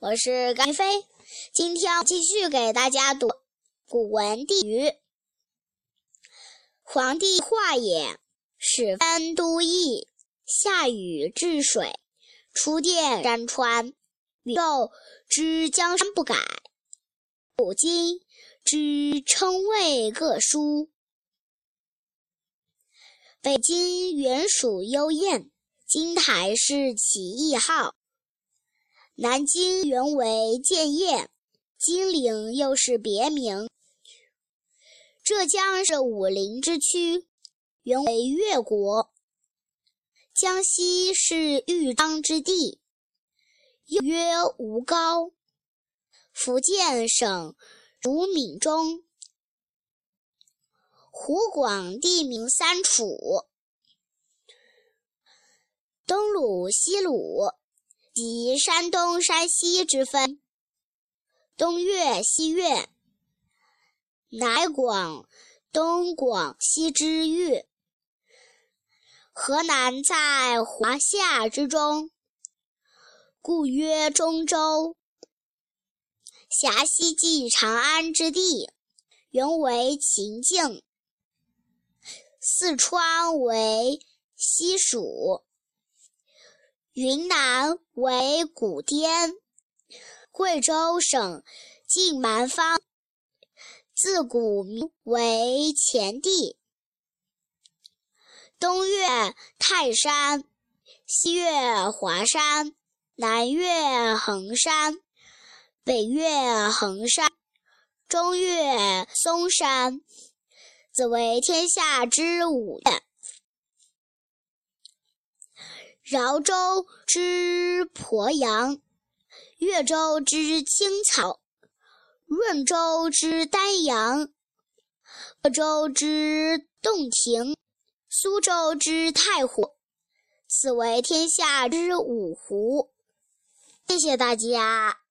我是甘飞，今天继续给大家读《古文帝语》。黄帝化也，始分都邑，夏禹治水，初奠山川，宇宙之江山不改，古今之称谓各殊。北京原属幽燕，金台是其异号。南京原为建业，金陵又是别名。浙江是武陵之区，原为越国。江西是豫章之地，又曰吴高。福建省属闽中。湖广地名三楚，东鲁西鲁。即山东、山西之分，东岳、西岳，乃广东、广西之域。河南在华夏之中，故曰中州。峡西即长安之地，原为秦境。四川为西蜀。云南为古滇，贵州省晋蛮方，自古名为黔地。东越泰山，西越华山，南越衡山，北越衡山，中越嵩山，子为天下之五岳。饶州之鄱阳，越州之青草，润州之丹阳，鄂州之洞庭，苏州之太湖，此为天下之五湖。谢谢大家。